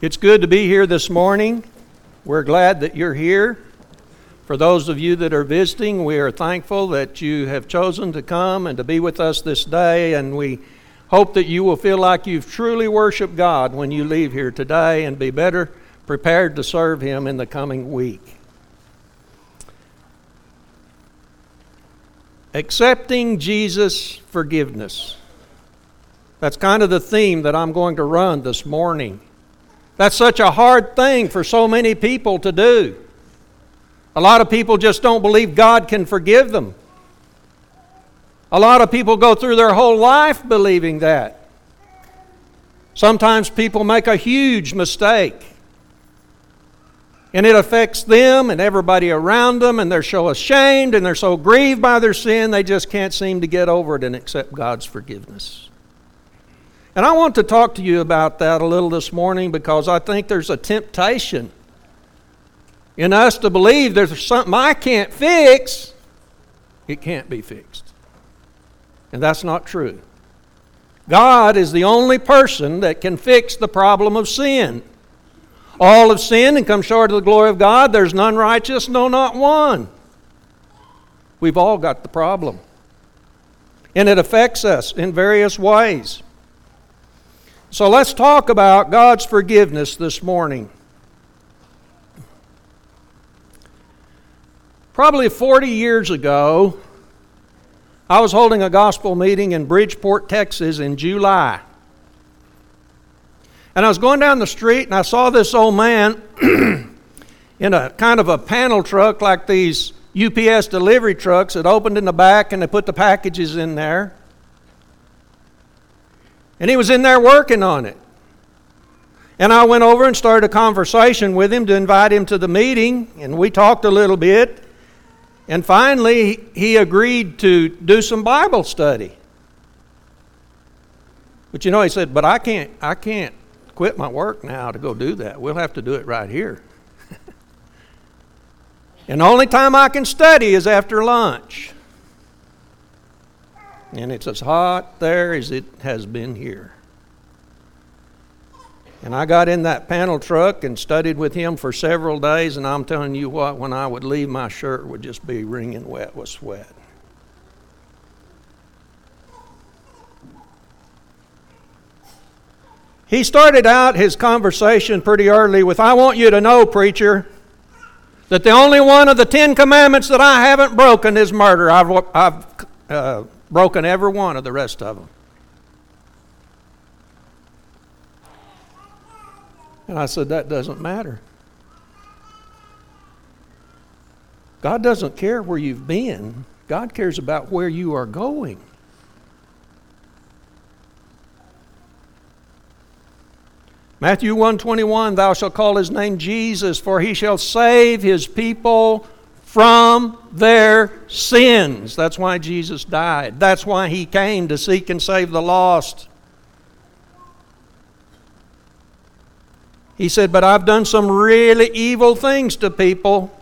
It's good to be here this morning. We're glad that you're here. For those of you that are visiting, we are thankful that you have chosen to come and to be with us this day, and we hope that you will feel like you've truly worshiped God when you leave here today and be better prepared to serve Him in the coming week. Accepting Jesus' forgiveness. That's kind of the theme that I'm going to run this morning. That's such a hard thing for so many people to do. A lot of people just don't believe God can forgive them. A lot of people go through their whole life believing that. Sometimes people make a huge mistake. And it affects them and everybody around them, and they're so ashamed and they're so grieved by their sin, they just can't seem to get over it and accept God's forgiveness. And I want to talk to you about that a little this morning because I think there's a temptation in us to believe there's something I can't fix, it can't be fixed. And that's not true. God is the only person that can fix the problem of sin. All have sinned and come short of the glory of God. There's none righteous, no, not one. We've all got the problem. And it affects us in various ways. So let's talk about God's forgiveness this morning. Probably 40 years ago, I was holding a gospel meeting in Bridgeport, Texas in July. And I was going down the street and I saw this old man in a kind of a panel truck like these UPS delivery trucks that opened in the back and they put the packages in there. And he was in there working on it. And I went over and started a conversation with him to invite him to the meeting, and we talked a little bit. And finally, he agreed to do some Bible study. But you know, he said, "But I can't I can't quit my work now to go do that. We'll have to do it right here." and the only time I can study is after lunch and it's as hot there as it has been here. And I got in that panel truck and studied with him for several days, and I'm telling you what, when I would leave, my shirt would just be wringing wet with sweat. He started out his conversation pretty early with, I want you to know, preacher, that the only one of the Ten Commandments that I haven't broken is murder. I've, I've uh, broken every one of the rest of them. And I said, That doesn't matter. God doesn't care where you've been, God cares about where you are going. Matthew 121 Thou shalt call his name Jesus for he shall save his people from their sins. That's why Jesus died. That's why he came to seek and save the lost. He said, But I've done some really evil things to people.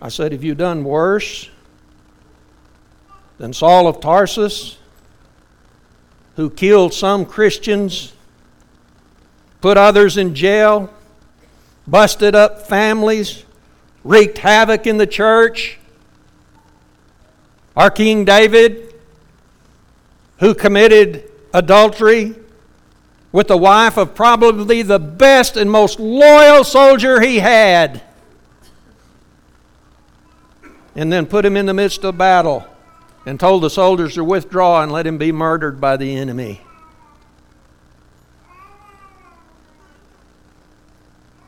I said, Have you done worse than Saul of Tarsus, who killed some Christians, put others in jail? Busted up families, wreaked havoc in the church. Our King David, who committed adultery with the wife of probably the best and most loyal soldier he had, and then put him in the midst of battle and told the soldiers to withdraw and let him be murdered by the enemy.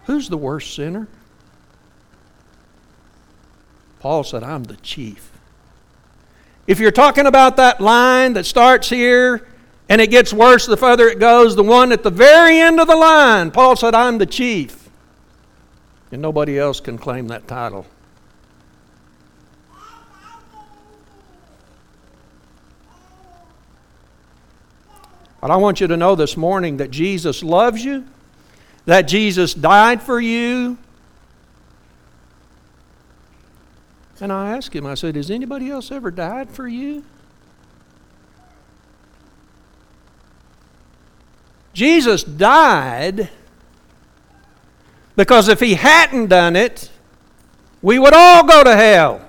Who's the worst sinner? Paul said, I'm the chief. If you're talking about that line that starts here and it gets worse the further it goes, the one at the very end of the line, Paul said, I'm the chief. And nobody else can claim that title. But I want you to know this morning that Jesus loves you that Jesus died for you. And I asked him, I said, Has anybody else ever died for you? Jesus died because if he hadn't done it, we would all go to hell.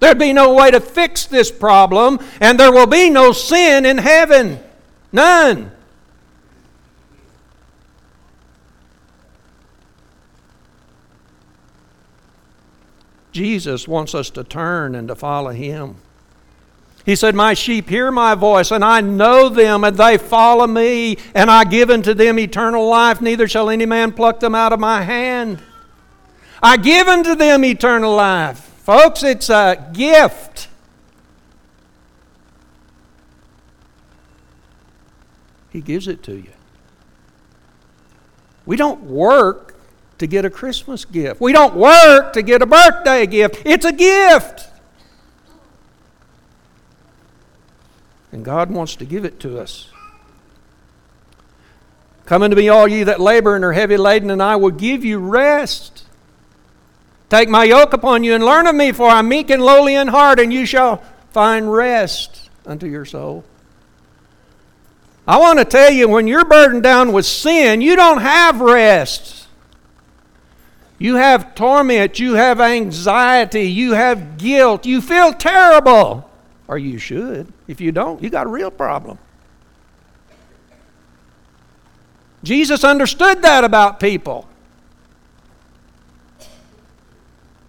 There'd be no way to fix this problem, and there will be no sin in heaven. None. Jesus wants us to turn and to follow Him. He said, My sheep hear my voice, and I know them, and they follow me, and I give unto them eternal life, neither shall any man pluck them out of my hand. I give unto them eternal life. Folks, it's a gift. He gives it to you. We don't work to get a Christmas gift. We don't work to get a birthday gift. It's a gift. And God wants to give it to us. Come unto me, all ye that labor and are heavy laden, and I will give you rest. Take my yoke upon you and learn of me, for I'm meek and lowly in heart, and you shall find rest unto your soul. I want to tell you, when you're burdened down with sin, you don't have rest. You have torment, you have anxiety, you have guilt, you feel terrible. Or you should. If you don't, you got a real problem. Jesus understood that about people.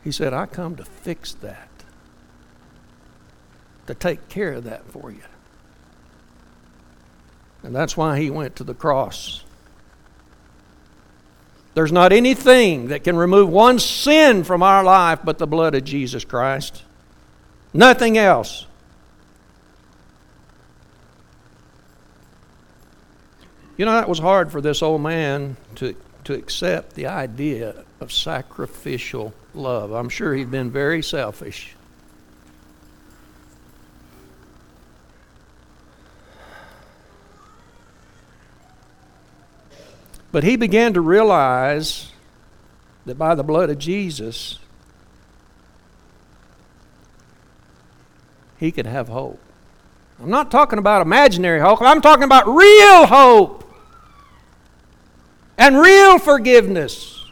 He said, I come to fix that, to take care of that for you. And that's why he went to the cross. There's not anything that can remove one sin from our life but the blood of Jesus Christ. Nothing else. You know, that was hard for this old man to, to accept the idea of sacrificial love. I'm sure he'd been very selfish. But he began to realize that by the blood of Jesus, he could have hope. I'm not talking about imaginary hope, I'm talking about real hope and real forgiveness.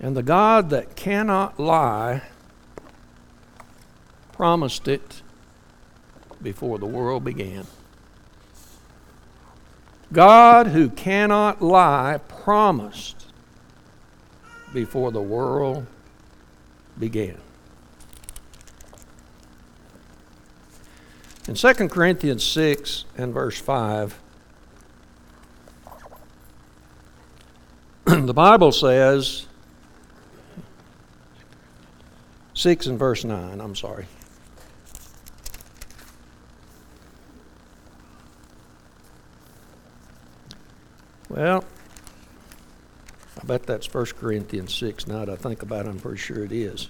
And the God that cannot lie promised it before the world began. God, who cannot lie, promised before the world began. In 2 Corinthians 6 and verse 5, the Bible says, 6 and verse 9, I'm sorry. Well, I bet that's 1 Corinthians 6. Now that I think about it, I'm pretty sure it is.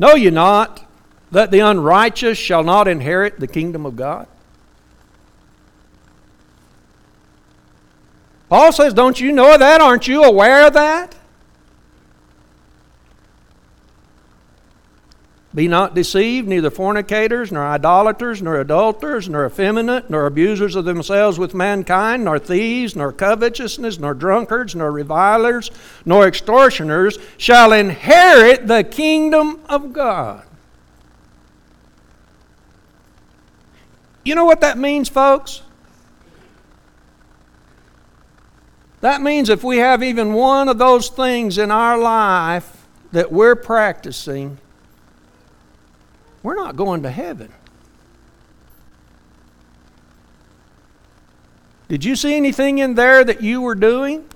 Know ye not that the unrighteous shall not inherit the kingdom of God? Paul says, Don't you know that? Aren't you aware of that? Be not deceived, neither fornicators, nor idolaters, nor adulterers, nor effeminate, nor abusers of themselves with mankind, nor thieves, nor covetousness, nor drunkards, nor revilers, nor extortioners shall inherit the kingdom of God. You know what that means, folks? That means if we have even one of those things in our life that we're practicing, we're not going to heaven. Did you see anything in there that you were doing?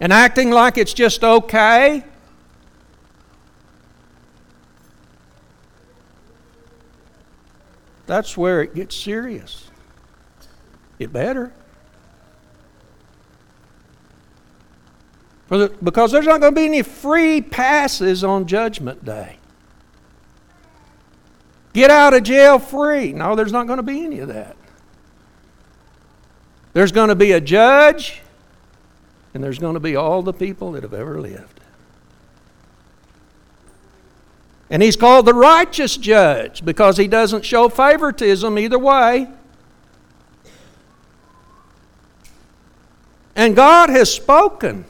And acting like it's just okay? That's where it gets serious. It better. because there's not going to be any free passes on Judgment Day. Get out of jail free. No, there's not going to be any of that. There's going to be a judge, and there's going to be all the people that have ever lived. And he's called the righteous judge because he doesn't show favoritism either way. And God has spoken,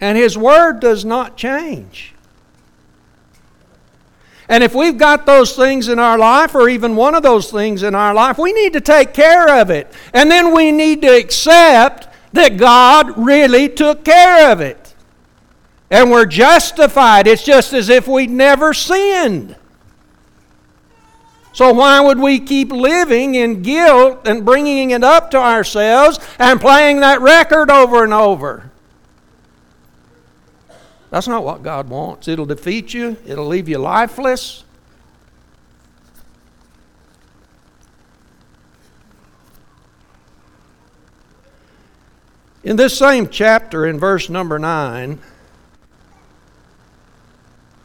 and his word does not change. And if we've got those things in our life, or even one of those things in our life, we need to take care of it. And then we need to accept that God really took care of it and we're justified. It's just as if we'd never sinned. So, why would we keep living in guilt and bringing it up to ourselves and playing that record over and over? That's not what God wants. It'll defeat you, it'll leave you lifeless. In this same chapter, in verse number 9,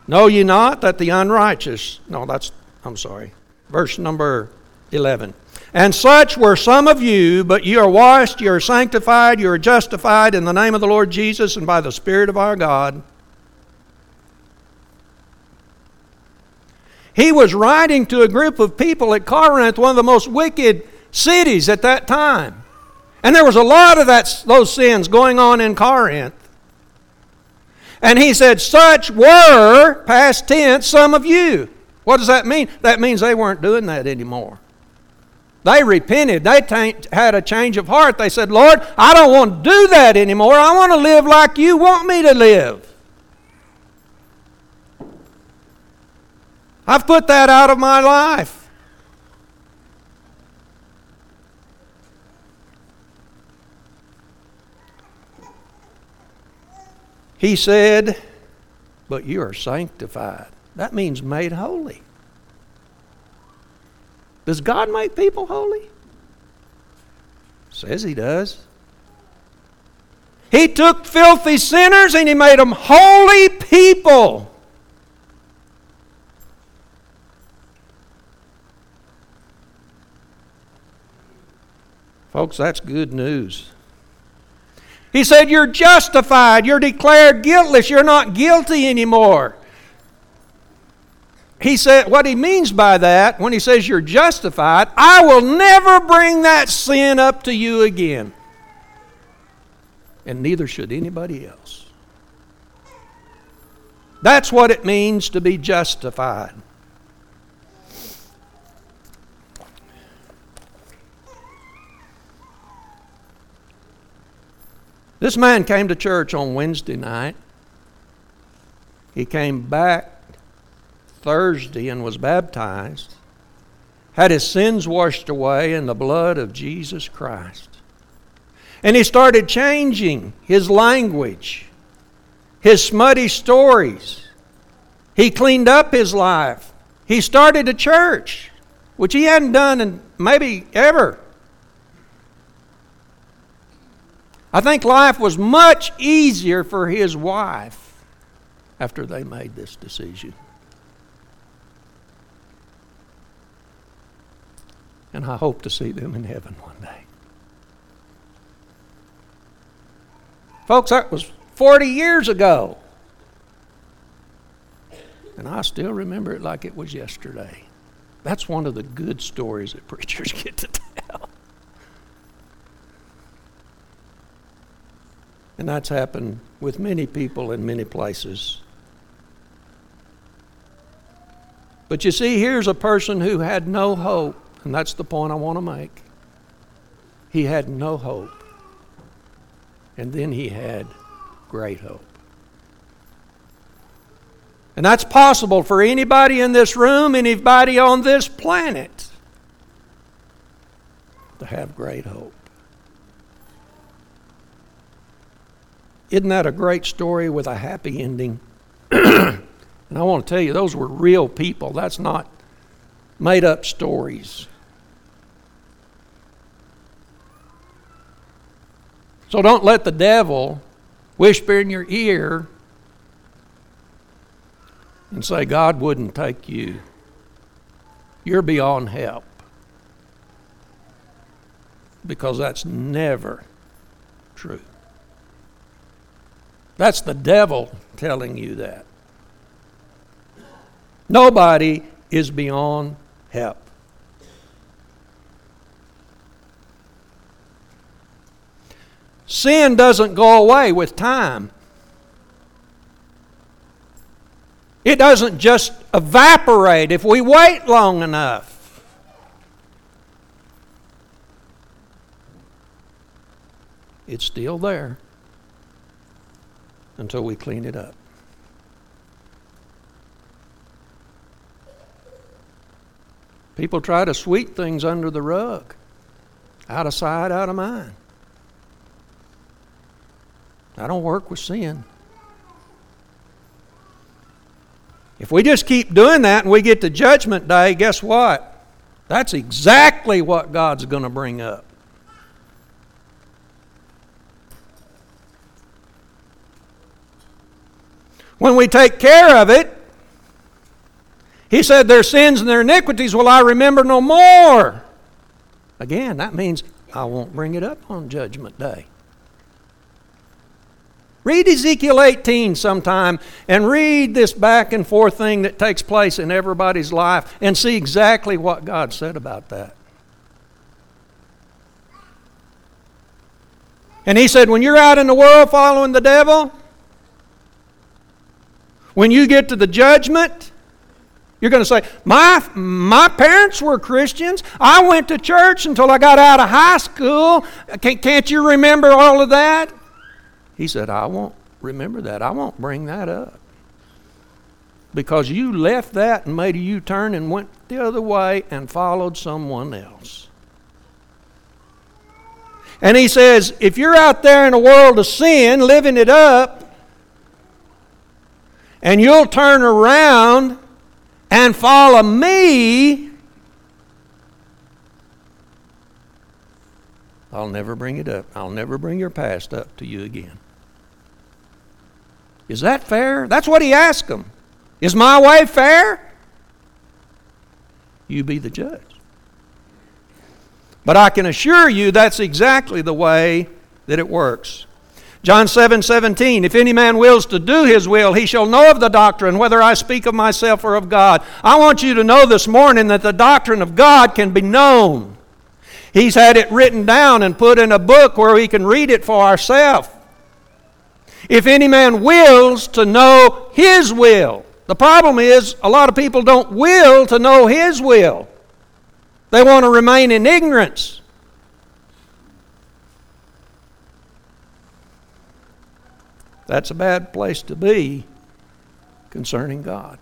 Know ye not that the unrighteous, no, that's, I'm sorry, verse number 11. And such were some of you, but ye are washed, ye are sanctified, ye are justified in the name of the Lord Jesus and by the Spirit of our God. He was writing to a group of people at Corinth, one of the most wicked cities at that time. And there was a lot of that, those sins going on in Corinth. And he said, Such were, past tense, some of you. What does that mean? That means they weren't doing that anymore. They repented. They had a change of heart. They said, Lord, I don't want to do that anymore. I want to live like you want me to live. I've put that out of my life. He said, But you are sanctified. That means made holy. Does God make people holy? Says He does. He took filthy sinners and He made them holy people. Folks, that's good news. He said, You're justified. You're declared guiltless. You're not guilty anymore. He said, What he means by that, when he says you're justified, I will never bring that sin up to you again. And neither should anybody else. That's what it means to be justified. This man came to church on Wednesday night. He came back Thursday and was baptized, had his sins washed away in the blood of Jesus Christ. And he started changing his language, his smutty stories. He cleaned up his life. He started a church, which he hadn't done in maybe ever. I think life was much easier for his wife after they made this decision. And I hope to see them in heaven one day. Folks, that was 40 years ago. And I still remember it like it was yesterday. That's one of the good stories that preachers get to tell. And that's happened with many people in many places. But you see, here's a person who had no hope, and that's the point I want to make. He had no hope. And then he had great hope. And that's possible for anybody in this room, anybody on this planet, to have great hope. Isn't that a great story with a happy ending? and I want to tell you, those were real people. That's not made up stories. So don't let the devil whisper in your ear and say, God wouldn't take you. You're beyond help. Because that's never true. That's the devil telling you that. Nobody is beyond help. Sin doesn't go away with time. It doesn't just evaporate if we wait long enough. It's still there until we clean it up. People try to sweep things under the rug, out of sight, out of mind. I don't work with sin. If we just keep doing that and we get to Judgment Day, guess what? That's exactly what God's going to bring up. When we take care of it, he said, Their sins and their iniquities will I remember no more. Again, that means I won't bring it up on Judgment Day. Read Ezekiel 18 sometime and read this back and forth thing that takes place in everybody's life and see exactly what God said about that. And he said, when you're out in the world following the devil, when you get to the judgment, you're going to say, my, my parents were Christians. I went to church until I got out of high school. Can't, can't you remember all of that? He said, I won't remember that. I won't bring that up. Because you left that and made a U turn and went the other way and followed someone else. And he says, if you're out there in a world of sin, living it up, and you'll turn around and follow me, I'll never bring it up. I'll never bring your past up to you again. Is that fair? That's what he asked them. Is my way fair? You be the judge. But I can assure you that's exactly the way that it works. John 7 17, if any man wills to do his will, he shall know of the doctrine, whether I speak of myself or of God. I want you to know this morning that the doctrine of God can be known. He's had it written down and put in a book where we can read it for ourselves. If any man wills to know his will, the problem is a lot of people don't will to know his will. They want to remain in ignorance. That's a bad place to be concerning God.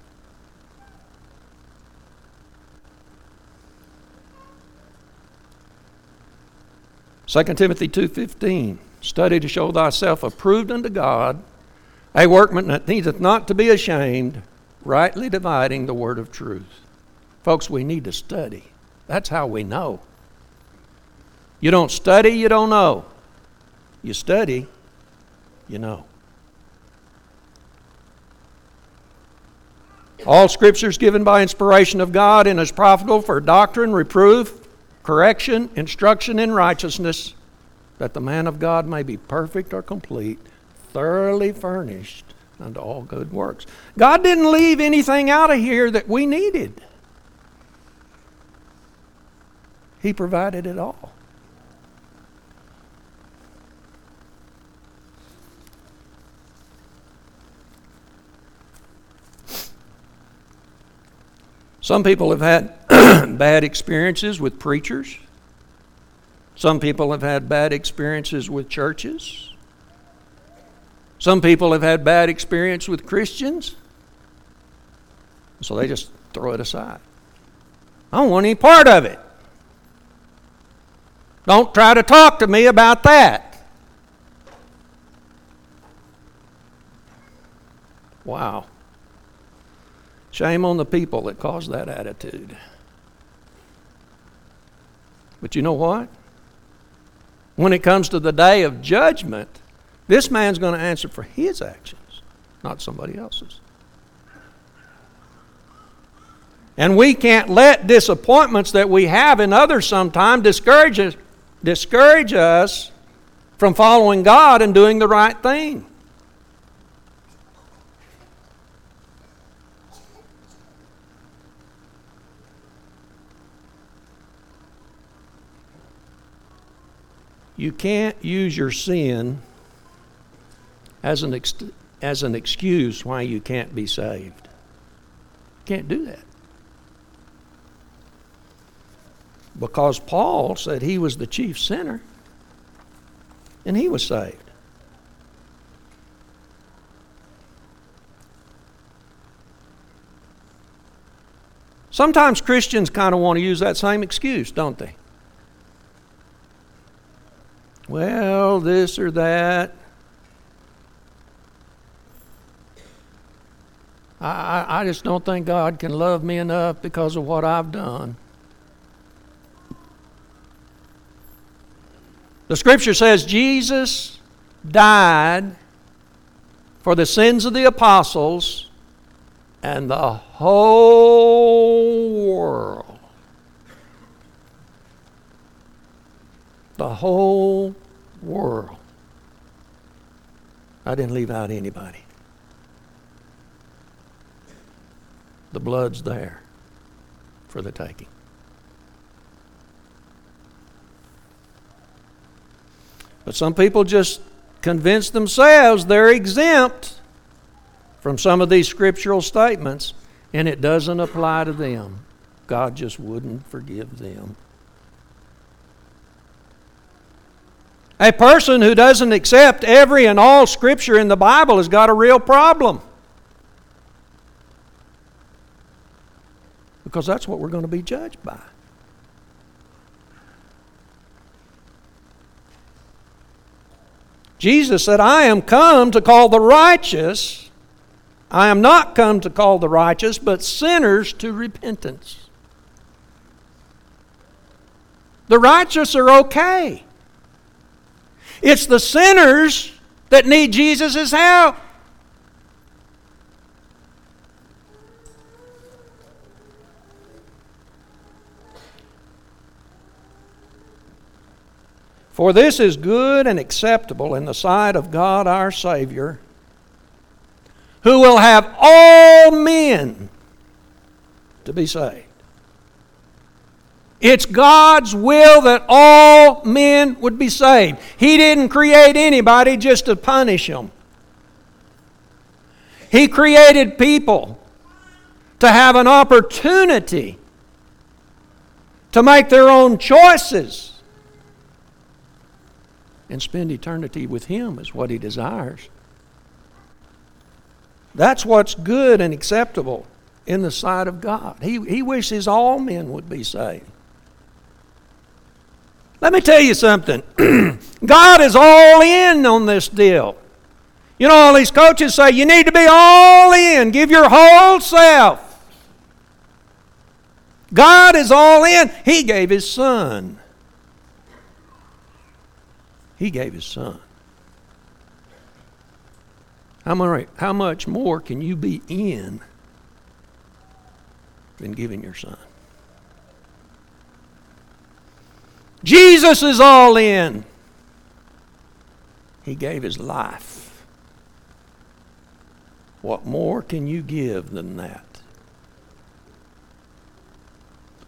Second Timothy 2:15 Study to show thyself approved unto God, a workman that needeth not to be ashamed, rightly dividing the word of truth. Folks, we need to study. That's how we know. You don't study, you don't know. You study, you know. All scripture is given by inspiration of God and is profitable for doctrine, reproof, correction, instruction in righteousness, that the man of God may be perfect or complete, thoroughly furnished unto all good works. God didn't leave anything out of here that we needed, He provided it all. Some people have had bad experiences with preachers. Some people have had bad experiences with churches. Some people have had bad experience with Christians. So they just throw it aside. I don't want any part of it. Don't try to talk to me about that. Wow. Shame on the people that caused that attitude. But you know what? When it comes to the day of judgment, this man's going to answer for his actions, not somebody else's. And we can't let disappointments that we have in others sometimes discourage us, discourage us from following God and doing the right thing. You can't use your sin as an, ex- as an excuse why you can't be saved. Can't do that. Because Paul said he was the chief sinner and he was saved. Sometimes Christians kind of want to use that same excuse, don't they? Well, this or that. I, I just don't think God can love me enough because of what I've done. The scripture says Jesus died for the sins of the apostles and the whole world. The whole world. I didn't leave out anybody. The blood's there for the taking. But some people just convince themselves they're exempt from some of these scriptural statements, and it doesn't apply to them. God just wouldn't forgive them. A person who doesn't accept every and all scripture in the Bible has got a real problem. Because that's what we're going to be judged by. Jesus said, I am come to call the righteous. I am not come to call the righteous, but sinners to repentance. The righteous are okay. It's the sinners that need Jesus' help. For this is good and acceptable in the sight of God our Savior, who will have all men to be saved. It's God's will that all men would be saved. He didn't create anybody just to punish them. He created people to have an opportunity to make their own choices and spend eternity with Him is what He desires. That's what's good and acceptable in the sight of God. He, he wishes all men would be saved. Let me tell you something. God is all in on this deal. You know, all these coaches say you need to be all in, give your whole self. God is all in. He gave His Son. He gave His Son. How much, more can you be in than giving your Son? Jesus is all in. He gave His life. What more can you give than that?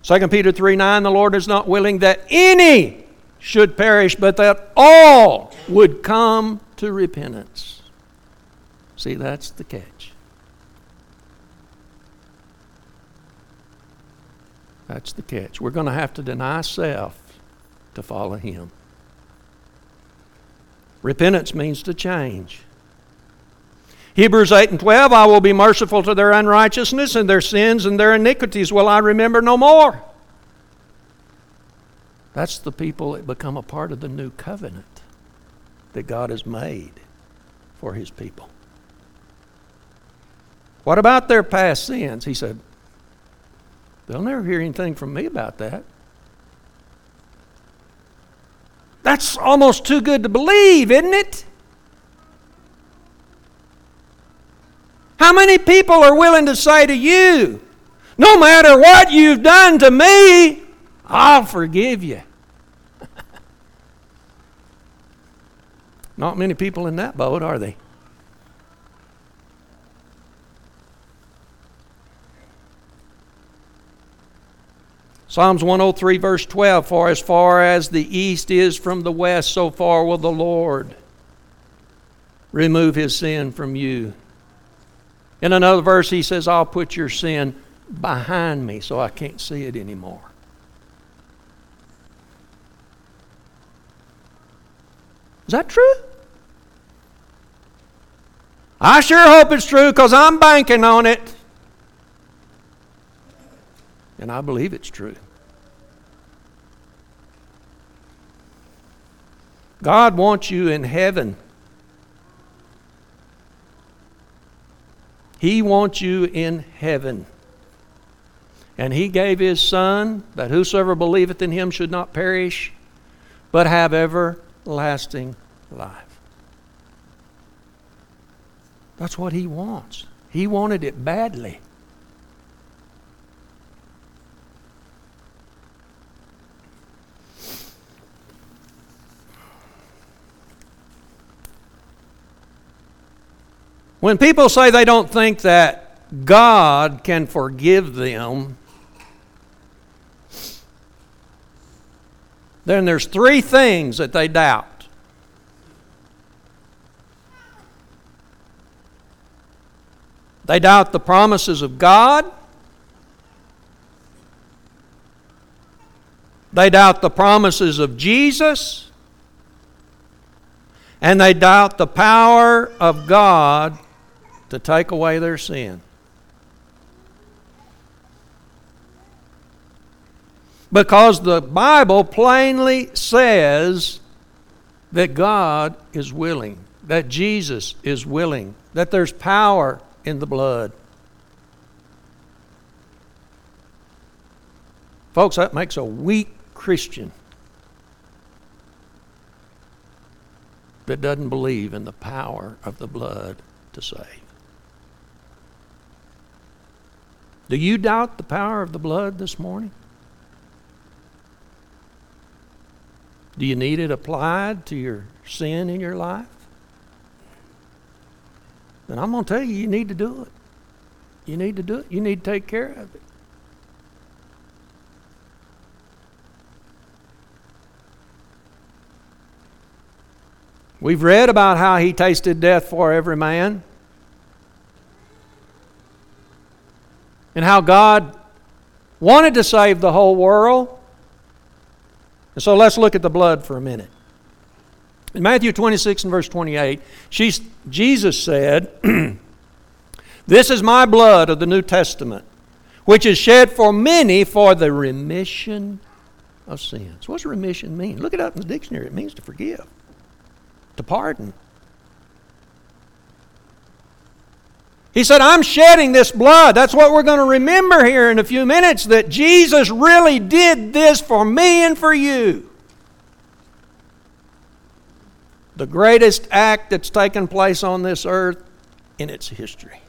2 Peter 3 9, the Lord is not willing that any should perish, but that all would come to repentance. See, that's the catch. That's the catch. We're going to have to deny self to follow Him. Repentance means to change. Hebrews 8 and 12 I will be merciful to their unrighteousness, and their sins and their iniquities will I remember no more. That's the people that become a part of the new covenant that God has made for his people. What about their past sins? He said, They'll never hear anything from me about that. That's almost too good to believe, isn't it? How many people are willing to say to you, no matter what you've done to me, I'll forgive you. Not many people in that boat, are they? Psalms 103, verse 12 For as far as the east is from the west, so far will the Lord remove his sin from you. In another verse, he says, I'll put your sin behind me so I can't see it anymore. Is that true? I sure hope it's true because I'm banking on it. And I believe it's true. God wants you in heaven. He wants you in heaven. And He gave His Son that whosoever believeth in Him should not perish, but have everlasting life. That's what He wants. He wanted it badly. When people say they don't think that God can forgive them, then there's three things that they doubt. They doubt the promises of God. They doubt the promises of Jesus. And they doubt the power of God to take away their sin. Because the Bible plainly says that God is willing, that Jesus is willing, that there's power in the blood. Folks, that makes a weak Christian that doesn't believe in the power of the blood to save. Do you doubt the power of the blood this morning? Do you need it applied to your sin in your life? Then I'm going to tell you, you need to do it. You need to do it. You need to take care of it. We've read about how he tasted death for every man. And how God wanted to save the whole world. And so let's look at the blood for a minute. In Matthew 26 and verse 28, Jesus said, This is my blood of the New Testament, which is shed for many for the remission of sins. What does remission mean? Look it up in the dictionary. It means to forgive, to pardon. He said, I'm shedding this blood. That's what we're going to remember here in a few minutes that Jesus really did this for me and for you. The greatest act that's taken place on this earth in its history.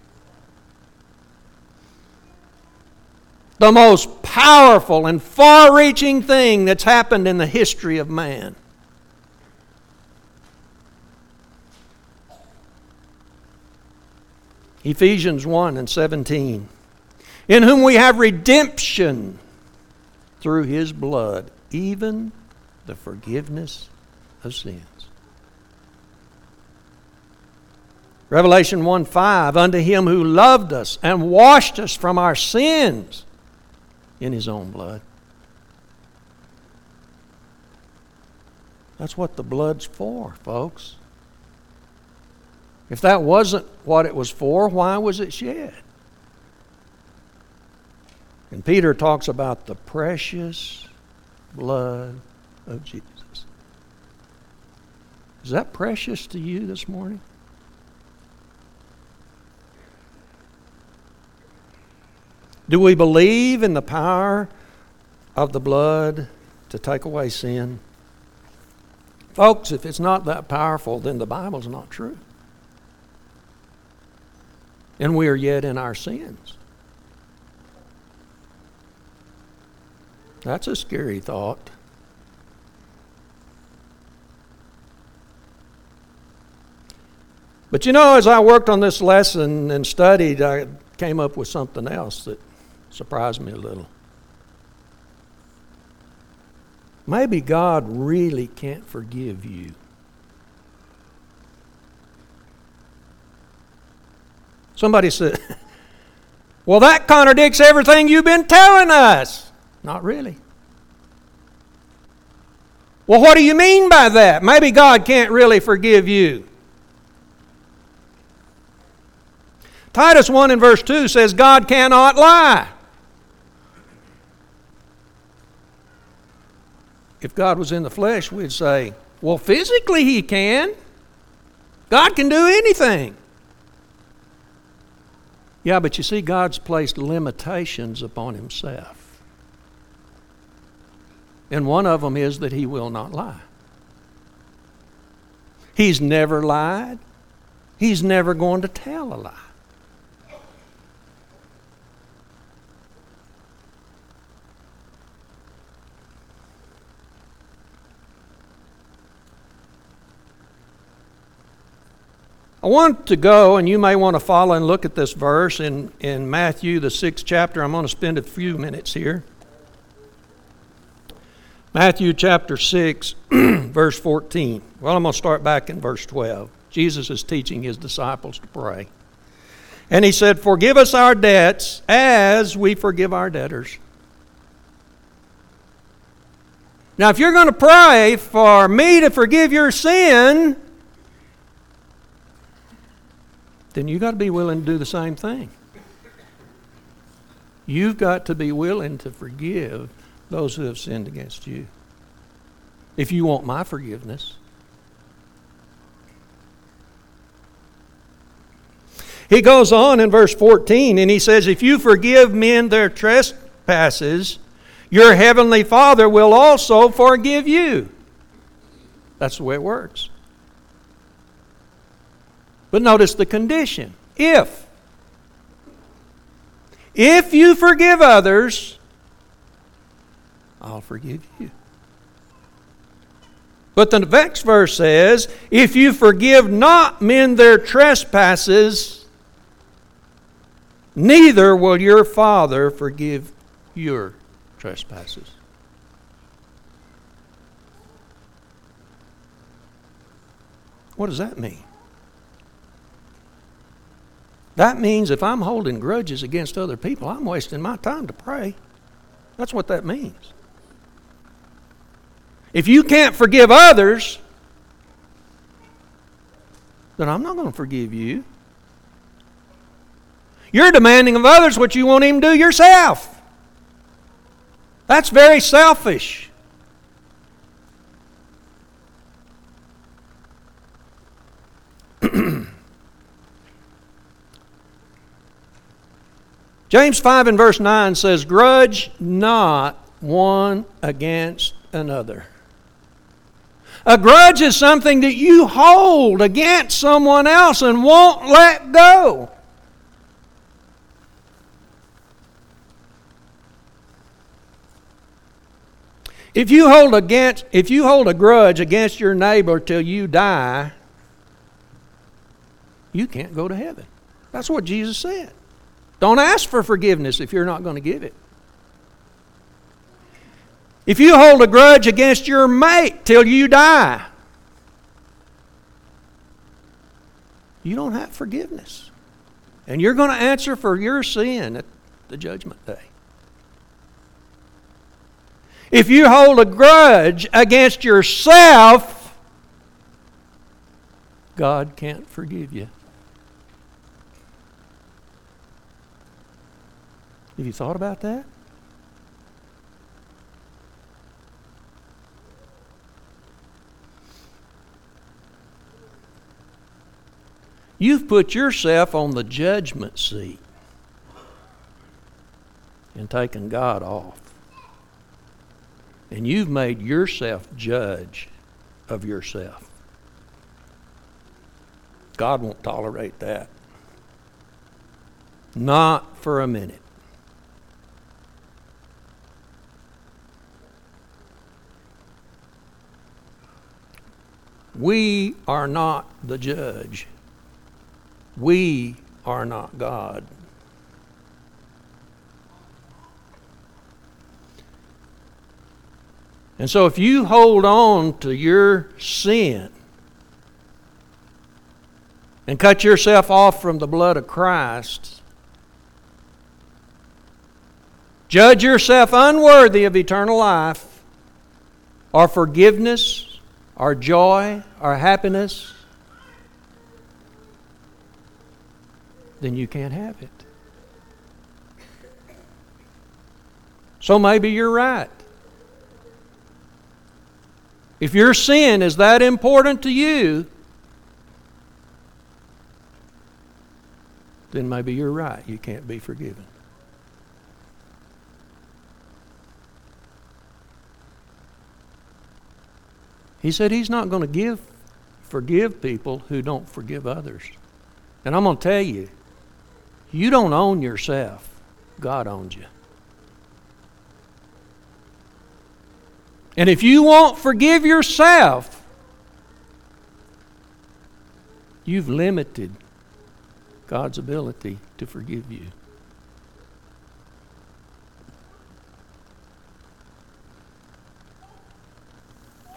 The most powerful and far reaching thing that's happened in the history of man. Ephesians 1 and 17. In whom we have redemption through his blood, even the forgiveness of sins. Revelation 1 5, unto him who loved us and washed us from our sins in his own blood. That's what the blood's for, folks. If that wasn't what it was for, why was it shed? And Peter talks about the precious blood of Jesus. Is that precious to you this morning? Do we believe in the power of the blood to take away sin? Folks, if it's not that powerful, then the Bible's not true and we are yet in our sins. That's a scary thought. But you know, as I worked on this lesson and studied, I came up with something else that surprised me a little. maybe God really can't forgive you. Somebody said, Well, that contradicts everything you've been telling us. Not really. Well, what do you mean by that? Maybe God can't really forgive you. Titus 1 and verse 2 says, God cannot lie. If God was in the flesh, we'd say, well, physically he can. God can do anything. Yeah, but you see, God's placed limitations upon himself. And one of them is that he will not lie. He's never lied, he's never going to tell a lie. I want to go, and you may want to follow and look at this verse in, in Matthew, the sixth chapter. I'm going to spend a few minutes here. Matthew chapter 6, verse 14. Well, I'm going to start back in verse 12. Jesus is teaching his disciples to pray. And he said, Forgive us our debts as we forgive our debtors. Now, if you're going to pray for me to forgive your sin, then you've got to be willing to do the same thing. You've got to be willing to forgive those who have sinned against you. If you want my forgiveness. He goes on in verse 14 and he says, If you forgive men their trespasses, your heavenly Father will also forgive you. That's the way it works. But notice the condition if. If you forgive others, I'll forgive you. But the next verse says, If you forgive not men their trespasses, neither will your Father forgive your trespasses. What does that mean? That means if I'm holding grudges against other people, I'm wasting my time to pray. That's what that means. If you can't forgive others, then I'm not going to forgive you. You're demanding of others what you won't even do yourself. That's very selfish. James 5 and verse 9 says, Grudge not one against another. A grudge is something that you hold against someone else and won't let go. If you hold against if you hold a grudge against your neighbor till you die, you can't go to heaven. That's what Jesus said. Don't ask for forgiveness if you're not going to give it. If you hold a grudge against your mate till you die, you don't have forgiveness. And you're going to answer for your sin at the judgment day. If you hold a grudge against yourself, God can't forgive you. Have you thought about that? You've put yourself on the judgment seat and taken God off. And you've made yourself judge of yourself. God won't tolerate that. Not for a minute. We are not the judge. We are not God. And so if you hold on to your sin and cut yourself off from the blood of Christ, judge yourself unworthy of eternal life or forgiveness or joy our happiness, then you can't have it. So maybe you're right. If your sin is that important to you, then maybe you're right. You can't be forgiven. He said he's not going to give forgive people who don't forgive others. And I'm going to tell you, you don't own yourself. God owns you. And if you won't forgive yourself, you've limited God's ability to forgive you.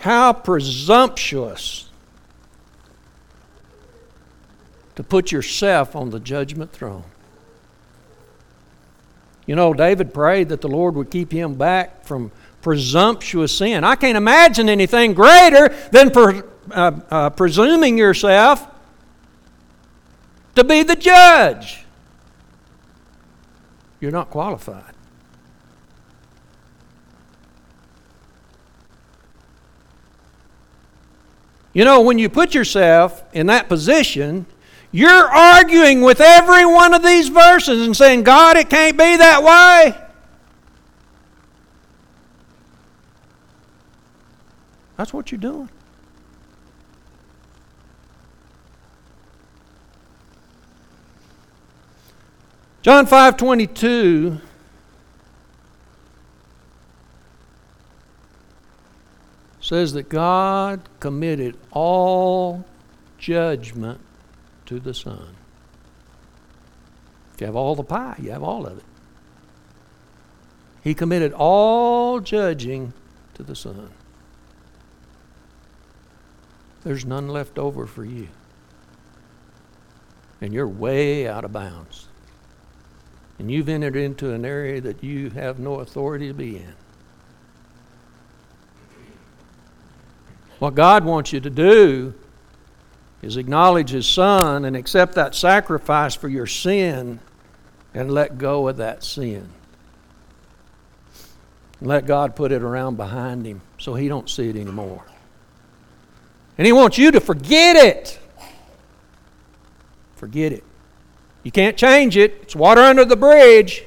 How presumptuous to put yourself on the judgment throne. You know, David prayed that the Lord would keep him back from presumptuous sin. I can't imagine anything greater than uh, uh, presuming yourself to be the judge. You're not qualified. You know, when you put yourself in that position, you're arguing with every one of these verses and saying, God, it can't be that way. That's what you're doing. John 5 says that God committed all judgment to the Son. If you have all the pie, you have all of it. He committed all judging to the Son there's none left over for you. And you're way out of bounds. And you've entered into an area that you have no authority to be in. What God wants you to do is acknowledge His Son and accept that sacrifice for your sin and let go of that sin. Let God put it around behind Him so He don't see it anymore. And He wants you to forget it. Forget it. You can't change it, it's water under the bridge.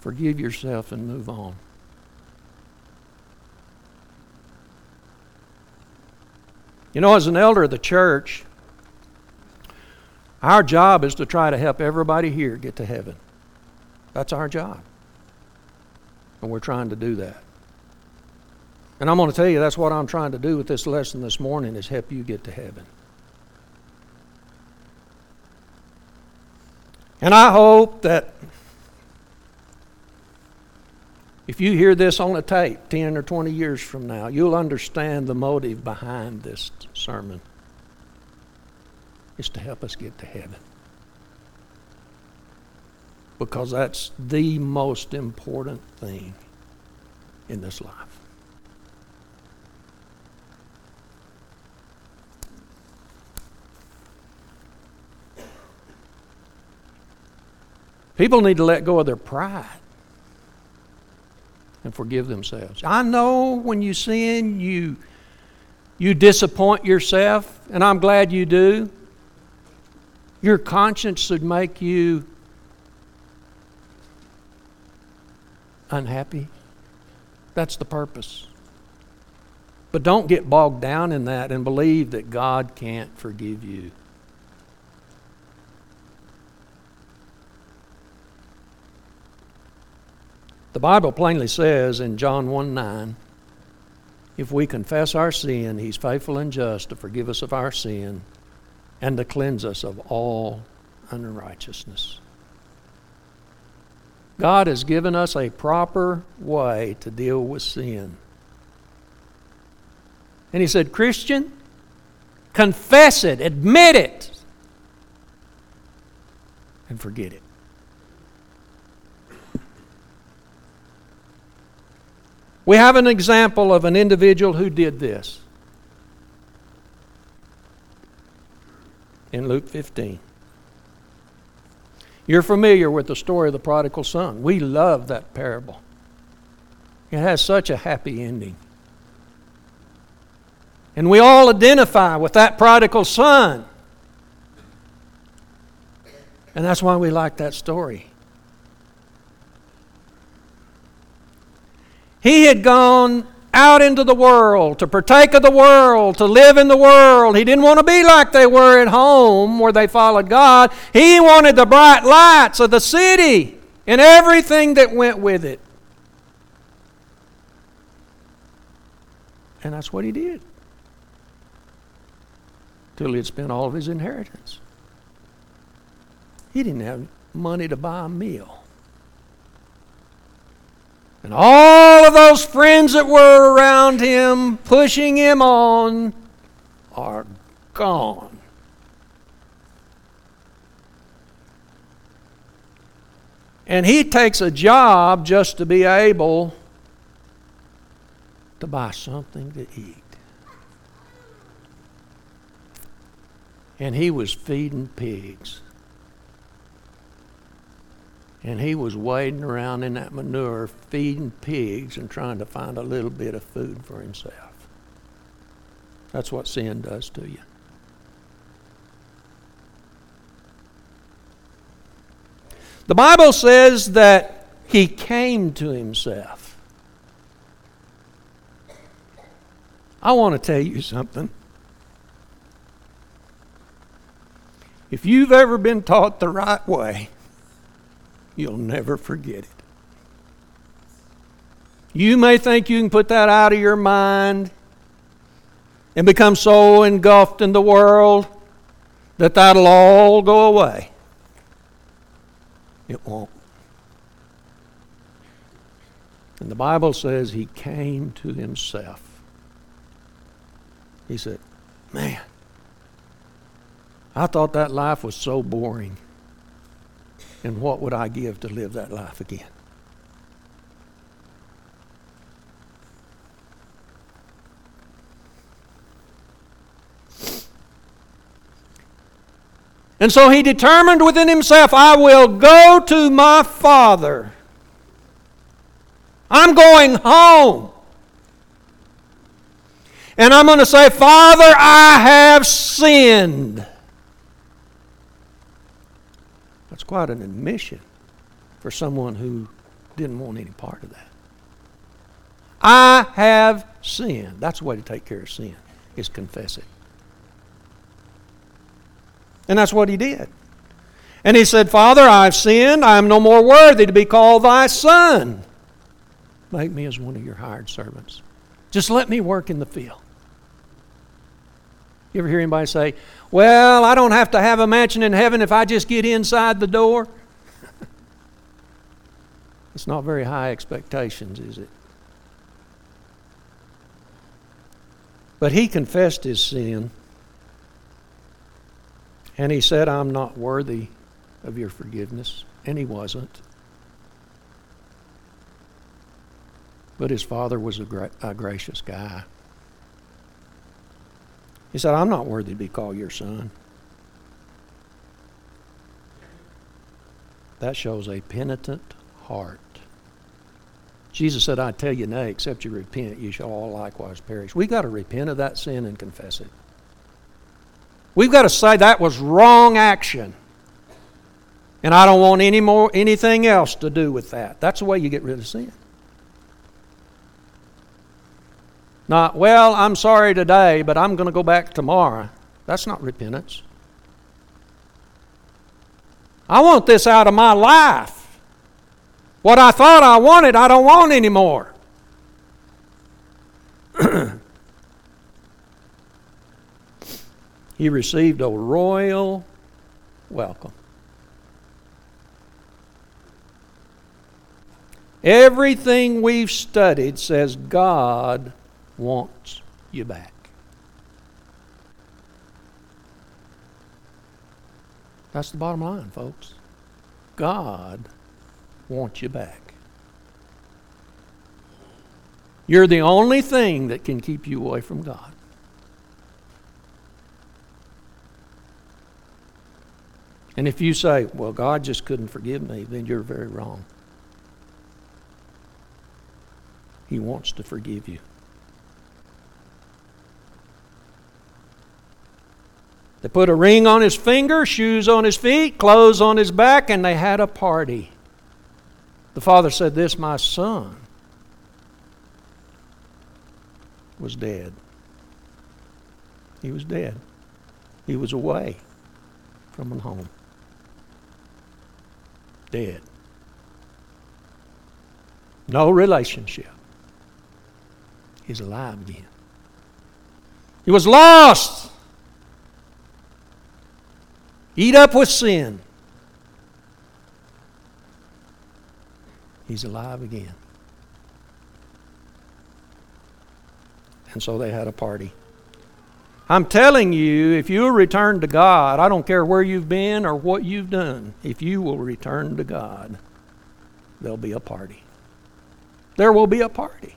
Forgive yourself and move on. You know, as an elder of the church, our job is to try to help everybody here get to heaven. That's our job. And we're trying to do that. And I'm going to tell you that's what I'm trying to do with this lesson this morning is help you get to heaven. And I hope that if you hear this on a tape 10 or 20 years from now, you'll understand the motive behind this sermon. It's to help us get to heaven. Because that's the most important thing in this life. People need to let go of their pride and forgive themselves. I know when you sin, you you disappoint yourself, and I'm glad you do. Your conscience should make you unhappy. That's the purpose. But don't get bogged down in that and believe that God can't forgive you. The Bible plainly says in John 1 9, if we confess our sin, He's faithful and just to forgive us of our sin and to cleanse us of all unrighteousness. God has given us a proper way to deal with sin. And he said, Christian, confess it, admit it, and forget it. We have an example of an individual who did this in Luke 15. You're familiar with the story of the prodigal son. We love that parable. It has such a happy ending. And we all identify with that prodigal son. And that's why we like that story. He had gone out into the world to partake of the world, to live in the world. He didn't want to be like they were at home where they followed God. He wanted the bright lights of the city and everything that went with it. And that's what he did. Till he had spent all of his inheritance. He didn't have money to buy a meal. And all of those friends that were around him, pushing him on, are gone. And he takes a job just to be able to buy something to eat. And he was feeding pigs. And he was wading around in that manure, feeding pigs and trying to find a little bit of food for himself. That's what sin does to you. The Bible says that he came to himself. I want to tell you something. If you've ever been taught the right way, You'll never forget it. You may think you can put that out of your mind and become so engulfed in the world that that'll all go away. It won't. And the Bible says he came to himself. He said, Man, I thought that life was so boring. And what would I give to live that life again? And so he determined within himself, I will go to my father. I'm going home. And I'm going to say, Father, I have sinned. That's quite an admission for someone who didn't want any part of that. I have sinned. That's the way to take care of sin, is confess it. And that's what he did. And he said, Father, I've sinned. I am no more worthy to be called thy son. Make me as one of your hired servants. Just let me work in the field. You ever hear anybody say, Well, I don't have to have a mansion in heaven if I just get inside the door? it's not very high expectations, is it? But he confessed his sin. And he said, I'm not worthy of your forgiveness. And he wasn't. But his father was a, gra- a gracious guy. He said, I'm not worthy to be called your son. That shows a penitent heart. Jesus said, I tell you nay, except you repent, you shall all likewise perish. We've got to repent of that sin and confess it. We've got to say that was wrong action. And I don't want any more anything else to do with that. That's the way you get rid of sin. Not, well, I'm sorry today, but I'm going to go back tomorrow. That's not repentance. I want this out of my life. What I thought I wanted, I don't want anymore. he received a royal welcome. Everything we've studied says God wants you back. That's the bottom line, folks. God wants you back. You're the only thing that can keep you away from God. And if you say, well, God just couldn't forgive me, then you're very wrong. He wants to forgive you. They put a ring on his finger, shoes on his feet, clothes on his back, and they had a party. The father said, This, my son, was dead. He was dead. He was away from home. Dead. No relationship. He's alive again. He was lost eat up with sin. He's alive again. And so they had a party. I'm telling you, if you'll return to God, I don't care where you've been or what you've done, if you will return to God, there'll be a party. There will be a party.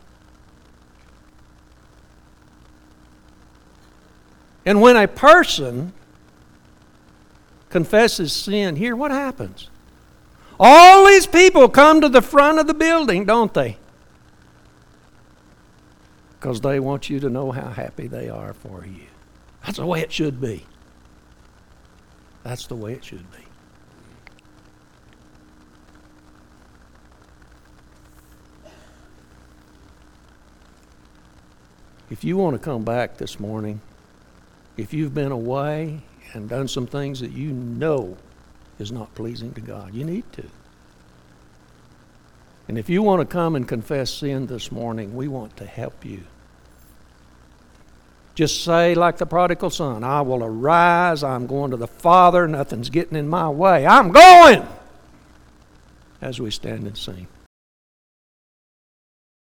And when a person confesses sin here, what happens? All these people come to the front of the building, don't they? Because they want you to know how happy they are for you. That's the way it should be. That's the way it should be. If you want to come back this morning, if you've been away and done some things that you know is not pleasing to God. You need to. And if you want to come and confess sin this morning, we want to help you. Just say, like the prodigal son, I will arise. I'm going to the Father. Nothing's getting in my way. I'm going! As we stand and sing.